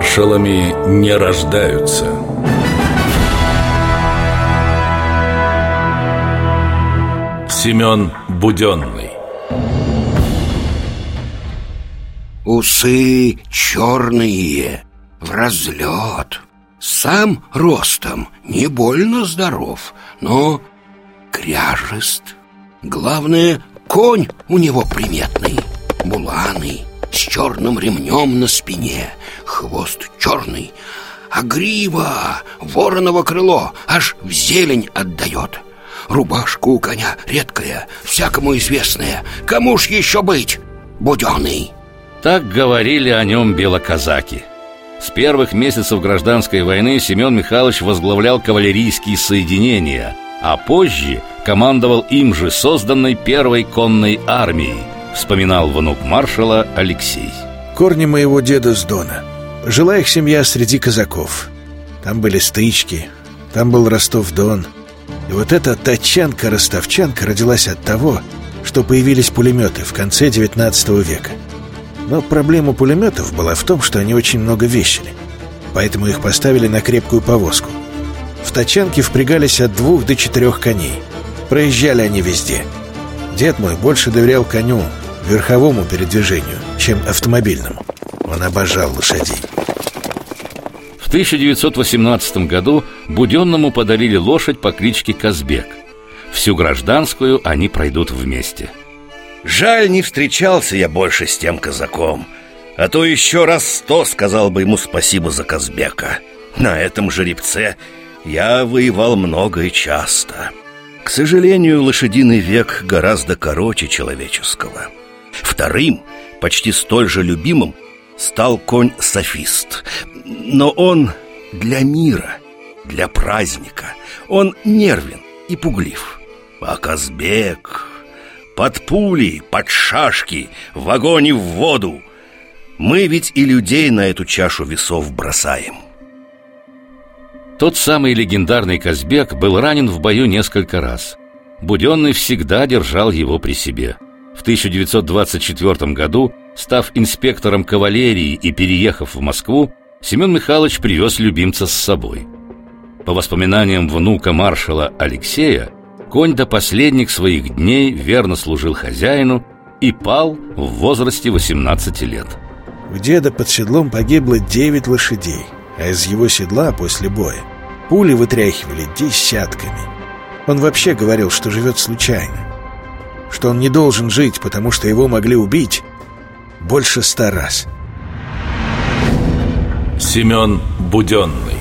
Маршалами не рождаются. Семен Буденный Усы черные, в разлет Сам ростом не больно здоров, но кряжест. Главное, конь у него приметный, буланый черным ремнем на спине, хвост черный А грива, вороново крыло, аж в зелень отдает. Рубашка у коня редкая, всякому известная. Кому ж еще быть, буденный? Так говорили о нем белоказаки. С первых месяцев гражданской войны Семен Михайлович возглавлял кавалерийские соединения А позже командовал им же созданной первой конной армией Вспоминал внук маршала Алексей Корни моего деда с Дона Жила их семья среди казаков Там были стычки, там был Ростов-Дон И вот эта тачанка-ростовчанка родилась от того, что появились пулеметы в конце 19 века но проблема пулеметов была в том, что они очень много весили. Поэтому их поставили на крепкую повозку. В тачанке впрягались от двух до четырех коней. Проезжали они везде. Дед мой больше доверял коню, верховому передвижению, чем автомобильному. Он обожал лошадей. В 1918 году Буденному подарили лошадь по кличке Казбек. Всю гражданскую они пройдут вместе – Жаль, не встречался я больше с тем казаком. А то еще раз сто сказал бы ему спасибо за Казбека. На этом жеребце я воевал много и часто. К сожалению, лошадиный век гораздо короче человеческого Вторым, почти столь же любимым, стал конь-софист. Но он для мира, для праздника. Он нервен и пуглив. А Казбек под пули, под шашки, в огонь и в воду. Мы ведь и людей на эту чашу весов бросаем. Тот самый легендарный Казбек был ранен в бою несколько раз. Буденный всегда держал его при себе В 1924 году, став инспектором кавалерии и переехав в Москву Семен Михайлович привез любимца с собой По воспоминаниям внука маршала Алексея Конь до последних своих дней верно служил хозяину и пал в возрасте 18 лет. У деда под седлом погибло 9 лошадей, а из его седла после боя пули вытряхивали десятками. Он вообще говорил, что живет случайно, что он не должен жить, потому что его могли убить больше ста раз. Семен Буденный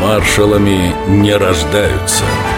Маршалами не рождаются –